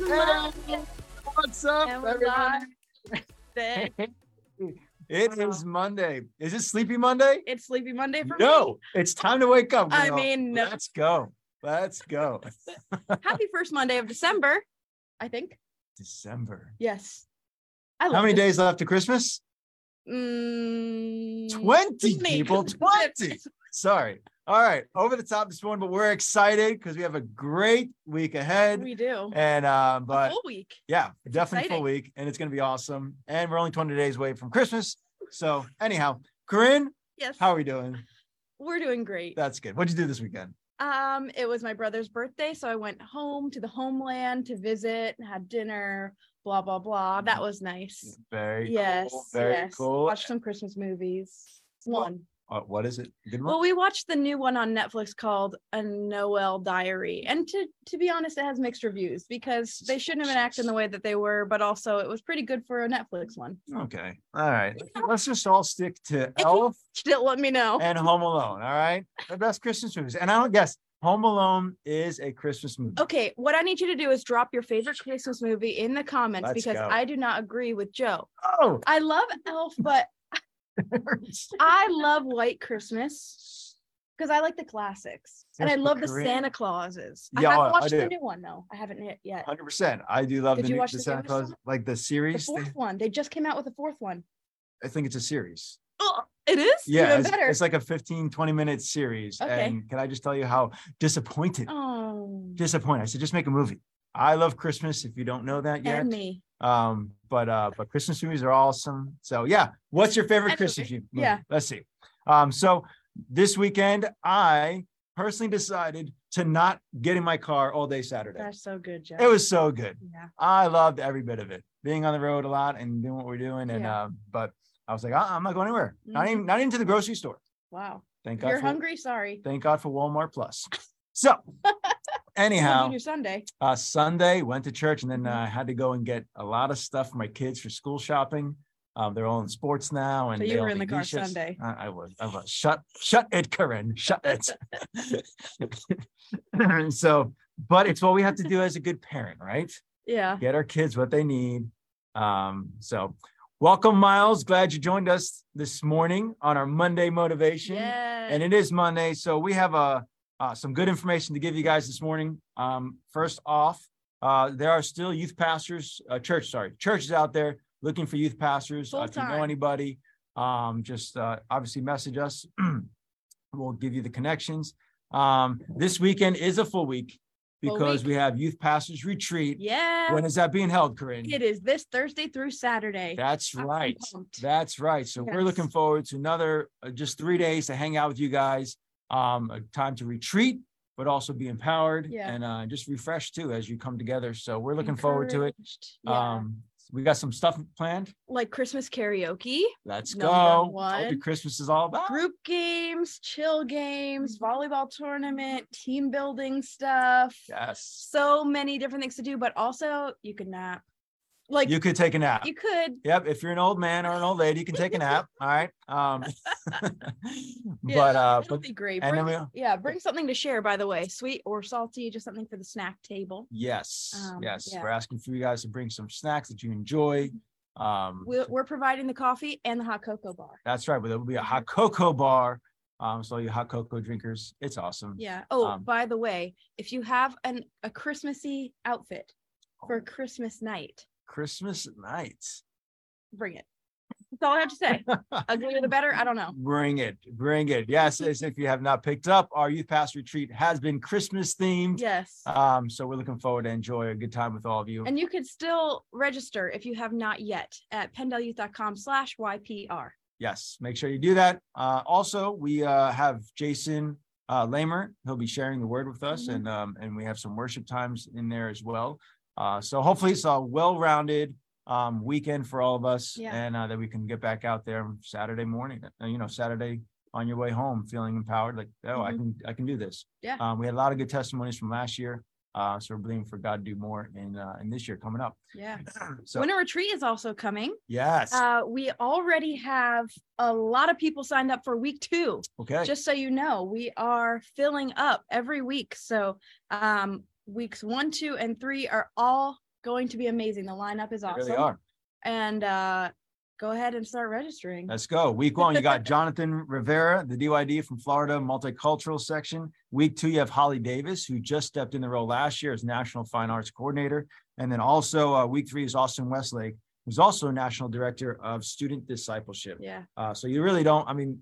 is Monday. What's up, And we're everybody? live. It is Monday. Is it Sleepy Monday? It's Sleepy Monday for No, it's time to wake up. I mean, no. let's go. Let's go. Happy first Monday of December, I think. December. Yes. I How many this. days left to Christmas? Mm, 20 20. people. 20. Sorry. All right. Over the top this morning, but we're excited because we have a great week ahead. We do. And A but full week. yeah, definitely full week, and it's gonna be awesome. And we're only 20 days away from Christmas. So anyhow, Korinne, Yes. how are we doing? We're doing great. That's good. What'd you do this weekend? Um, it was my brother's birthday, so I went home to the homeland to visit, had dinner, blah blah blah. That was nice. Very Yes. cool. Very yes. cool. Watched some Christmas movies. One. Uh, what is it? Good. Well, we watched the new one on Netflix called A Noel Diary. And to to be honest, it has mixed reviews because they shouldn't have been acting the way that they were, but also it was pretty good for a Netflix one. Okay. All right. Let's just all stick to Elf Still let me know. and Home Alone. All right. The best Christmas movies. And I don't guess Home Alone is a Christmas movie. Okay, what I need you to do is drop your favorite Christmas movie in the comments Let's because go. I do not agree with Joe. Oh, I love Elf, but I love White Christmas because I like the classics and I love the Santa Clauses. I haven't I watched the new one though. I haven't yet. hundred percent. I do love Did the, you new, watch the the Santa Claus, one? like the The series. fourth thing. one. They just came out with the fourth one. I think it's a series. Oh, it is? Yeah, it's, it's like a 15, 20 minute series. Okay. And can I just tell you how disappointed, oh, disappointed. I said, just make a movie. I love Christmas. If you don't know that yet, and me. um, but uh, but Christmas movies are awesome. So yeah, what's your favorite Christmas movie. Yeah. let's see. Um, so this weekend, I personally decided to not get in my car all day Saturday. That's so good, Joe. It was so good. yeah. I loved every bit of it. Being on the road a lot and doing what we're doing. And Yeah. uh, but I was like, uh, I'm not going anywhere. Not Mhm. even not into the grocery store. Wow. Thank God. You're for, hungry? Sorry. Thank God for Walmart Plus. So anyhow, Your Sunday. uh, Sunday went to church and then Mhm. uh, I had to go and get a lot of stuff for my kids for school shopping. Um, they're all in sports now, and So you were in the car. Sunday. I, I was. I was. Shut. Shut it, Korinne. Shut it. so, but it's what we have to do as a good parent, right? Yeah. Get our kids what they need. Um, so, welcome, Miles. Glad you joined us this morning on our Monday motivation Yeah. and it is Monday, so we have uh, uh, some good information to give you guys this morning. Um, first off, uh, there are still youth pastors, uh, church, sorry, churches out there looking for youth pastors. Uh, if you know anybody, um, just uh, obviously message us. we'll give you the connections. Um, this weekend is a full week Full because week. we have youth pastors retreat. yeah. When is that being held, Korinne? It is this Thursday through Saturday. That's I'm right. pumped. That's right. So we're looking forward to another uh, just three days to hang out with you guys. Um, a time to retreat, but also be empowered Yeah. and uh, just refreshed too as you come together. So we're looking forward to it. Yeah. Um, we got some stuff planned. like Christmas karaoke, Let's go. You. Christmas is all about. group games, chill games, volleyball tournament, team building stuff. Yes. So many different things to do, but also you can nap. Like You could take a nap. You could. Yep. If you're an old man or an old lady, you can take a nap. All right. Um, Yeah, but uh, but be great. Bring- we yeah, bring something to share, by the way, sweet or salty, just something for the snack table. yes, Um, yes, yeah. we're asking for you guys to bring some snacks that you enjoy. Um, We're, we're providing the coffee and the hot cocoa bar. That's right, but there will be a hot cocoa bar. Um, so you hot cocoa drinkers, it's awesome. Yeah. Oh, Um, by the way, if you have an a Christmassy outfit for Oh. Christmas night, Christmas night. bring it. That's all I have to say. Uglier the better. I don't know. Bring it, bring it. Yes, as if you have not picked up, our youth pastor retreat has been Christmas themed. Yes. Um, so we're looking forward to enjoy a good time with all of you. And you could still register if you have not yet at penndelyouth.com slash YPR. yes, make sure you do that. Uh, also, we uh, have Jason uh, Lamer. He'll be sharing the word with us, Mhm. and um, and we have some worship times in there as well. Uh, so hopefully, it's a well-rounded um, weekend for all of us, Yeah. and uh, that we can get back out there Saturday morning. uh, You know, Saturday on your way home, feeling empowered, like oh, I Mhm. can I can do this. Yeah. Um, we had a lot of good testimonies from last year. Uh, so we're believing for God to do more in uh, in this year coming up. Yeah. So Winter retreat is also coming. yes, Uh, we already have a lot of people signed up for week two. okay, Just so you know, we are filling up every week. So um, weeks one, two, and three are all going to be amazing. The lineup is They awesome. really are. And uh, go ahead and start registering. Let's go. Week one, you got Jonathan Rivera, the DYD from Florida Multicultural Section. Week two, you have Holly Davis, who just stepped in the role last year as National Fine Arts Coordinator. And then also, uh, week three is Austin Westlake, who's also National Director of Student Discipleship. yeah. Uh, so you really don't, I mean,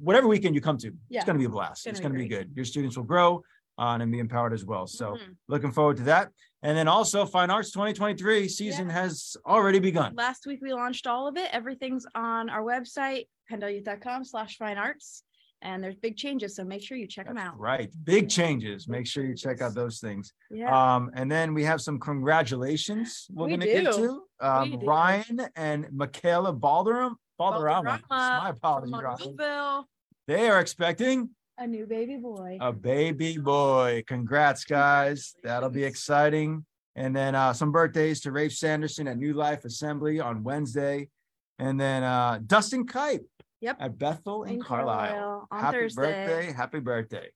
whatever weekend you come to, Yeah. it's going to be a blast. It's going to be good. Your students will grow uh, and be empowered as well. So Mhm. looking forward to that. And then also, Fine Arts 2023 season has already begun. Last week we launched all of it. Everything's on our website, penndelyouth.com slash fine arts. And there's big changes. So make sure you check them out. Right. Big changes. Make sure you check out those things. Yeah. Um, and then we have some congratulations we're We gonna get do. to. Um. Ryan and Michaela Balderam. Balderrama. Balderrama My apologies, From Ryan. They are expecting a new baby boy. a baby boy. Congrats, guys. That'll be exciting. And then uh, some birthdays to Rafe Sanderson at New Life Assembly on Wednesday. And then uh, Dustin Kipe Yep. at Bethel in In Carlisle. Happy Thursday. birthday happy birthday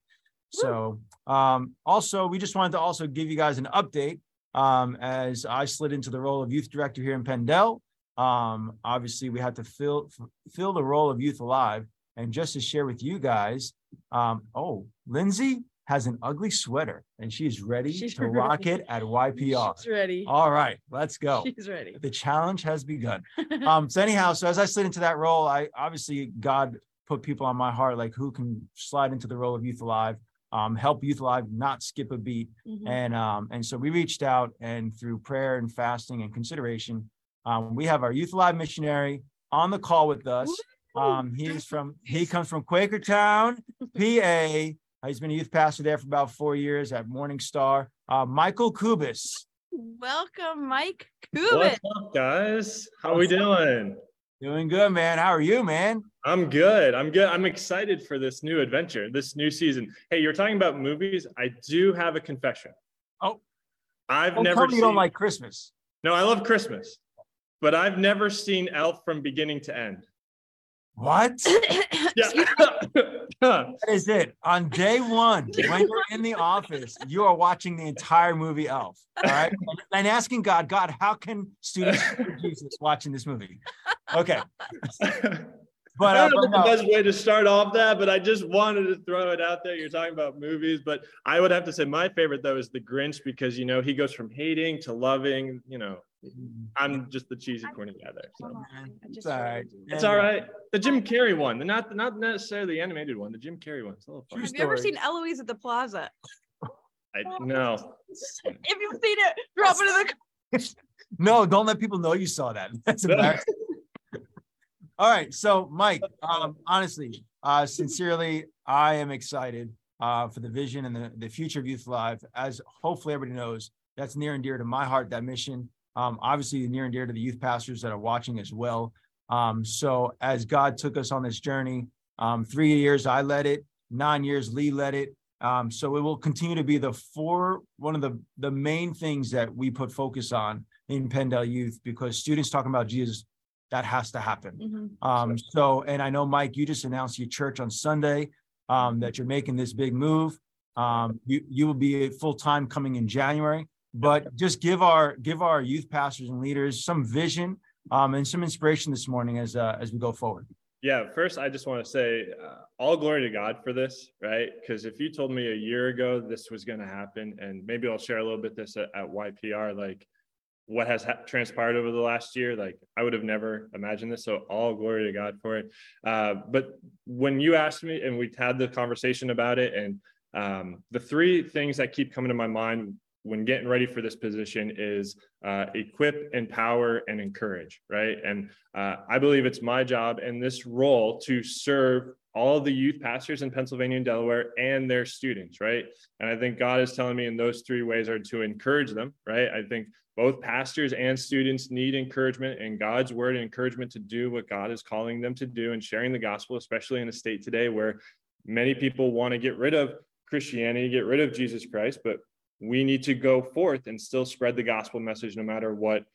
so um also we just wanted to also give you guys an update um as i slid into the role of youth director here in PennDel um obviously we had to fill fill the role of youth alive and just to share with you guys um oh lindsay has an ugly sweater and she's ready She's to rock it at ypr She's ready. all right let's go She's ready. the challenge has begun. Um, so anyhow, so as I slid into that role, I obviously God put people on my heart, like who can slide into the role of Youth Alive, um, help Youth Alive not skip a beat. Mhm. And um, and so we reached out and through prayer and fasting and consideration, um, we have our Youth Alive missionary on the call with us. Um, he is from he comes from Quakertown, PA. He's been a youth pastor there for about four years at Morning Star. Uh, Michael Kubus. Welcome, Mike Kubus. What's up, guys? How are we doing? Doing good, man. How are you, man? I'm good. I'm good. I'm excited for this new adventure, this new season. Hey, you're talking about movies. I do have a confession. Oh. I've Don't never tell me seen. you don't like Christmas. no, I love Christmas, but I've never seen Elf from beginning to end. What? Yeah. That is it. On day one, when you're in the office, you are watching the entire movie Elf. All right. And, and asking God, God, how can students Jesus watching this movie? Okay. But, I uh, don't but know no, the best way to start off that, but I just wanted to throw it out there. You're talking about movies, but I would have to say my favorite though is The Grinch because you know he goes from hating to loving. You know, I'm just the cheesy corny guy there. So. Come It's just all heard right. you. It's all right. The Jim Carrey one, the not not necessarily the animated one. The Jim Carrey one. It's a little fun. Have you ever seen Eloise at the Plaza? I no. If you've seen it, drop it in the. no, don't let people know you saw that. That's embarrassing. All right. So, Mike, um, honestly, uh, sincerely, I am excited uh, for the vision and the, the future of Youth Alive. As hopefully everybody knows, that's near and dear to my heart, that mission. Um, obviously, near and dear to the youth pastors that are watching as well. Um, so, as God took us on this journey, um, three years I led it, nine years Lee led it. Um, so it will continue to be the four one of the the main things that we put focus on in PennDel Youth because students talking about Jesus, that has to happen. Mhm. Um, so, and I know, Mike, you just announced your church on Sunday, um, that you're making this big move. Um, you, you will be full time coming in January, but just give our, give our youth pastors and leaders some vision, um, and some inspiration this morning as, uh, as we go forward. Yeah, first I just want to say uh, all glory to God for this, right? Because if you told me a year ago this was going to happen, and maybe I'll share a little bit this at, at YPR, like what has ha- transpired over the last year, like I would have never imagined this. So all glory to God for it. Uh, but when you asked me, and we had the conversation about it, and um, the three things that keep coming to my mind when getting ready for this position is uh, equip, empower, and encourage, right? And uh, I believe it's my job in this role to serve all the youth pastors in Pennsylvania and Delaware and their students, right? And I think God is telling me in those three ways are to encourage them, right? I think both pastors and students need encouragement and God's word and encouragement to do what God is calling them to do and sharing the gospel, especially in a state today where many people want to get rid of Christianity, get rid of Jesus Christ, but we need to go forth and still spread the gospel message no matter what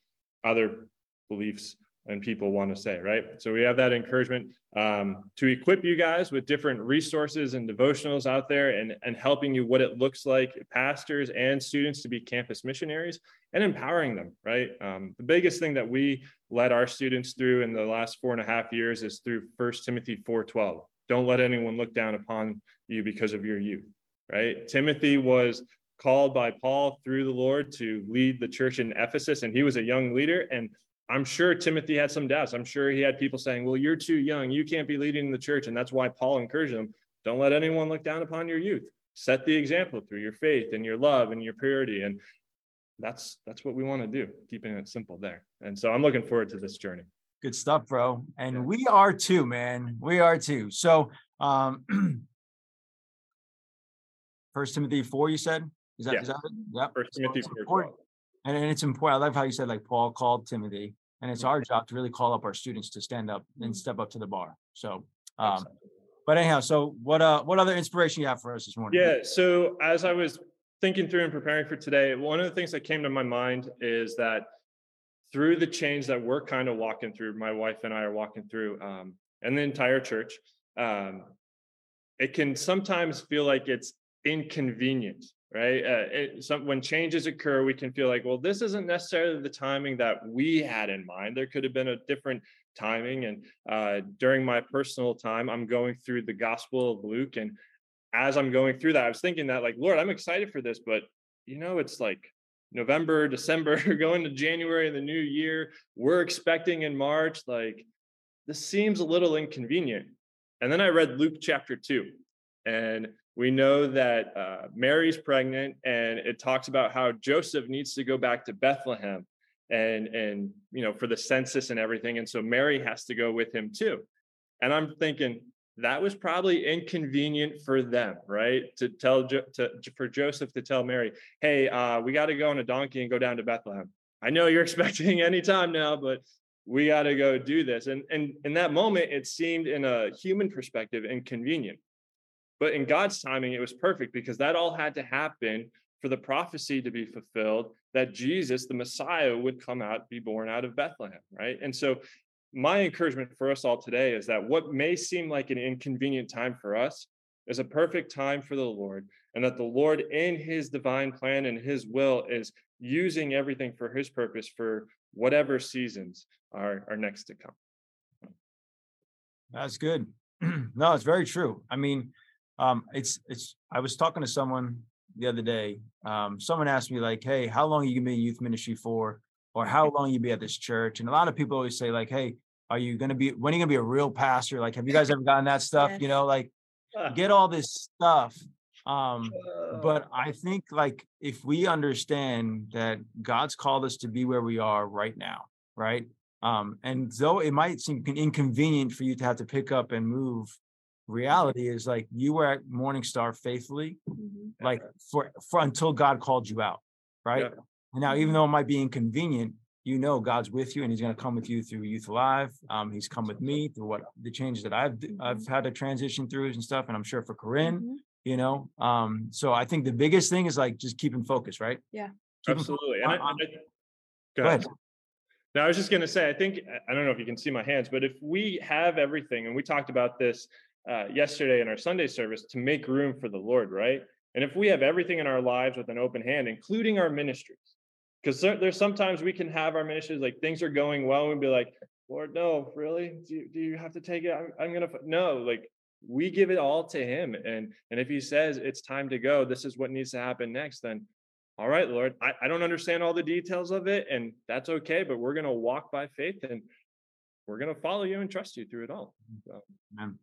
other beliefs and people want to say, right? So we have that encouragement um, to equip you guys with different resources and devotionals out there and, and helping you what it looks like, pastors and students to be campus missionaries and empowering them, right? Um, the biggest thing that we led our students through in the last four and a half years is through First Timothy 4.12. Don't let anyone look down upon you because of your youth, right? Timothy was called by Paul through the Lord to lead the church in Ephesus, and he was a young leader. And I'm sure Timothy had some doubts. I'm sure he had people saying, Well, you're too young. You can't be leading the church. And that's why Paul encouraged him don't let anyone look down upon your youth. Set the example through your faith and your love and your purity. And that's that's what we want to do, keeping it simple there. And so I'm looking forward to this journey. Good stuff, bro. And we are too, man. We are too. So um First Timothy 4, you said? Is that, Yeah. is that it? Yep. First So Timothy it's 4:12. important- And, and it's important. I love how you said like Paul called Timothy, and it's our job to really call up our students to stand up and step up to the bar. So, um, but anyhow, so what uh what other inspiration you have for us this morning? Yeah. So as I was thinking through and preparing for today, one of the things that came to my mind is that through the change that we're kind of walking through, my wife and I are walking through, um, and the entire church, um, it can sometimes feel like it's inconvenient, right? Uh, it, some, when changes occur, we can feel like, well, this isn't necessarily the timing that we had in mind. There could have been a different timing. And uh, during my personal time, I'm going through the Gospel of Luke, and as I'm going through that, I was thinking that, like, Lord, I'm excited for this, but you know, it's like November, December, going to January, the new year. We're expecting in March. Like, this seems a little inconvenient. And then I read Luke chapter two, and we know that uh, Mary's pregnant, and it talks about how Joseph needs to go back to Bethlehem, and and you know for the census and everything, and so Mary has to go with him too. And I'm thinking that was probably inconvenient for them, right? To tell to, for Joseph to tell Mary, "Hey, uh, we got to go on a donkey and go down to Bethlehem." I know you're expecting any time now, but we got to go do this. And and in that moment, it seemed, in a human perspective, inconvenient. But in God's timing, it was perfect because that all had to happen for the prophecy to be fulfilled that Jesus, the Messiah, would come out, be born out of Bethlehem, right? And so my encouragement for us all today is that what may seem like an inconvenient time for us is a perfect time for the Lord, and that the Lord, in his divine plan and his will, is using everything for his purpose for whatever seasons are, are next to come. That's good. no, it's very true. I mean, um, it's it's. I was talking to someone the other day. Um, someone asked me like, "Hey, how long are you gonna be in youth ministry for?" Or how long you be at this church? And a lot of people always say like, "Hey, are you gonna be? When are you gonna be a real pastor? Like, have you guys ever gotten that stuff? You know, like get all this stuff." Um, but I think like if we understand that God's called us to be where we are right now, right? Um, and though it might seem inconvenient for you to have to pick up and move, reality is like you were at Morning Star faithfully, Mhm. like for, for until God called you out, right? Yeah. And now, even though it might be inconvenient, you know God's with you, and He's going to come with you through Youth Alive. Um, he's come with me through what the changes that I've I've had to transition through and stuff, and I'm sure for Korinne Mhm. you know um so i think the biggest thing is like just keeping focus right Yeah. Keeping Absolutely. And I, and I- go go ahead. ahead Now, I was just going to say, I think, I don't know if you can see my hands, but if we have everything, and we talked about this uh, yesterday in our Sunday service, to make room for the Lord, right? And if we have everything in our lives with an open hand, including our ministries, because there's sometimes we can have our ministries like things are going well, and we'd be like, Lord, no, really? Do you, do you have to take it? I'm, I'm to, no, like we give it all to Him. And, and if He says it's time to go, this is what needs to happen next, then all right, Lord, I, I don't understand all the details of it, and that's okay, but we're to walk by faith and we're to follow you and trust you through it all. So, man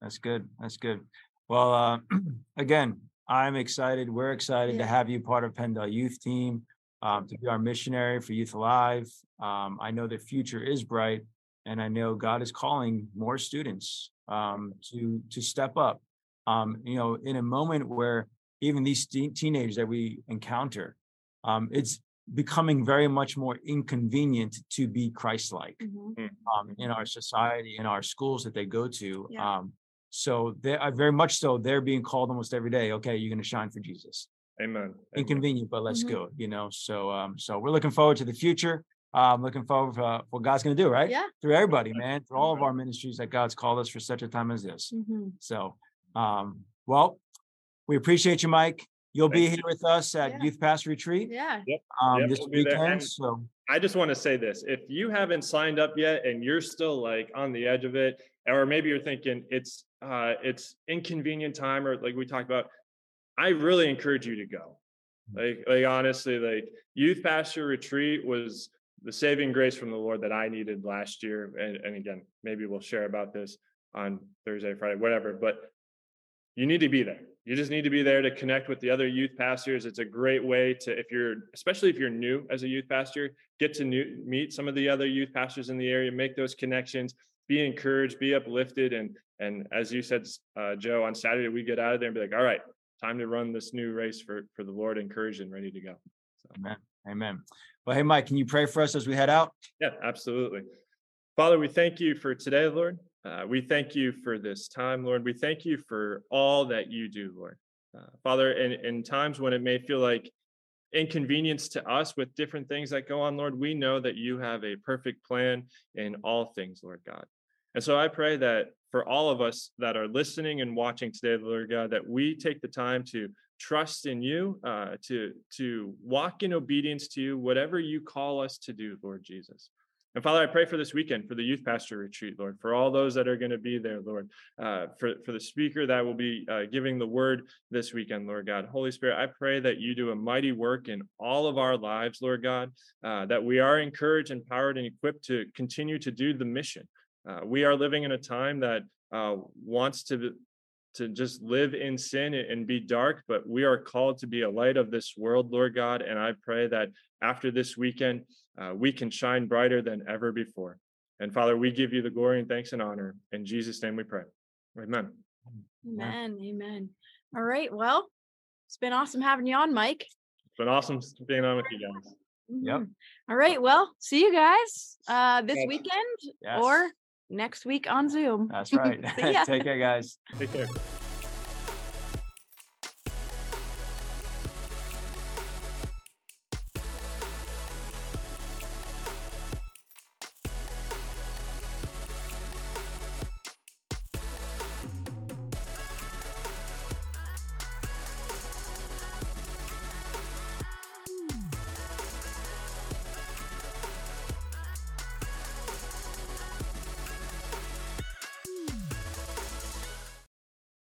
that's good that's good well uh again i'm excited we're excited to have you part of PennDel youth team um to be our missionary for youth alive um i know the future is bright and i know god is calling more students um to to step up um you know in a moment where even these teen- teenagers that we encounter um it's becoming very much more inconvenient to be christ-like Mhm. um, in our society, in our schools that they go to. Yeah. Um, so they are very much so they're being called almost every day. Okay, you're going to shine for Jesus. amen. Amen. Inconvenient, but let's Mhm. go. You know. So um, so we're looking forward to the future. I'm looking forward to what God's going to do, right? Yeah. Through everybody, man, through all of our ministries that God's called us for such a time as this. Mhm. So, um, well, we appreciate you, Mike. You'll be Thank here with us at Yeah. Youth Pastor Retreat Yeah. um, Yep, this we'll weekend. So, I just want to say this. If you haven't signed up yet and you're still like on the edge of it, or maybe you're thinking it's uh it's inconvenient time or like we talked about, I really encourage you to go. Like like honestly, like youth pastor retreat was the saving grace from the Lord that I needed last year. And, and again, maybe we'll share about this on Thursday, Friday, whatever, but you need to be there. You just need to be there to connect with the other youth pastors. It's a great way to, if you're, especially if you're new as a youth pastor, get to new, meet some of the other youth pastors in the area, make those connections, be encouraged, be uplifted. And, and as you said, uh, Joe, on Saturday, we get out of there and be like, all right, time to run this new race for, for the Lord, encouraged and ready to go. amen. Amen. Well, hey, Mike, can you pray for us as we head out? Yeah, absolutely. Father, we thank you for today, Lord. Uh, we thank you for this time, Lord. We thank you for all that you do, Lord. Uh, Father, in, in times when it may feel like inconvenience to us with different things that go on, Lord, we know that you have a perfect plan in all things, Lord God. And so I pray that for all of us that are listening and watching today, Lord God, that we take the time to trust in you, uh, to to walk in obedience to you, whatever you call us to do, Lord Jesus. And Father, I pray for this weekend, for the youth pastor retreat, Lord, for all those that are going to be there, Lord, uh, for, for the speaker that will be uh, giving the word this weekend, Lord God. Holy Spirit, I pray that you do a mighty work in all of our lives, Lord God, uh, that we are encouraged, empowered, and equipped to continue to do the mission. Uh, we are living in a time that uh, wants to to just live in sin and be dark, but we are called to be a light of this world, Lord God. And I pray that after this weekend, uh, we can shine brighter than ever before. And Father, we give you the glory and thanks and honor. In Jesus' name we pray. Amen. Amen. Amen. All right. Well, it's been awesome having you on, Mike. It's been awesome being on with you guys. Yep. Mhm. All right. Well, see you guys uh this Yes. weekend Yes. or next week on Zoom. That's right. Take care, guys. Take care.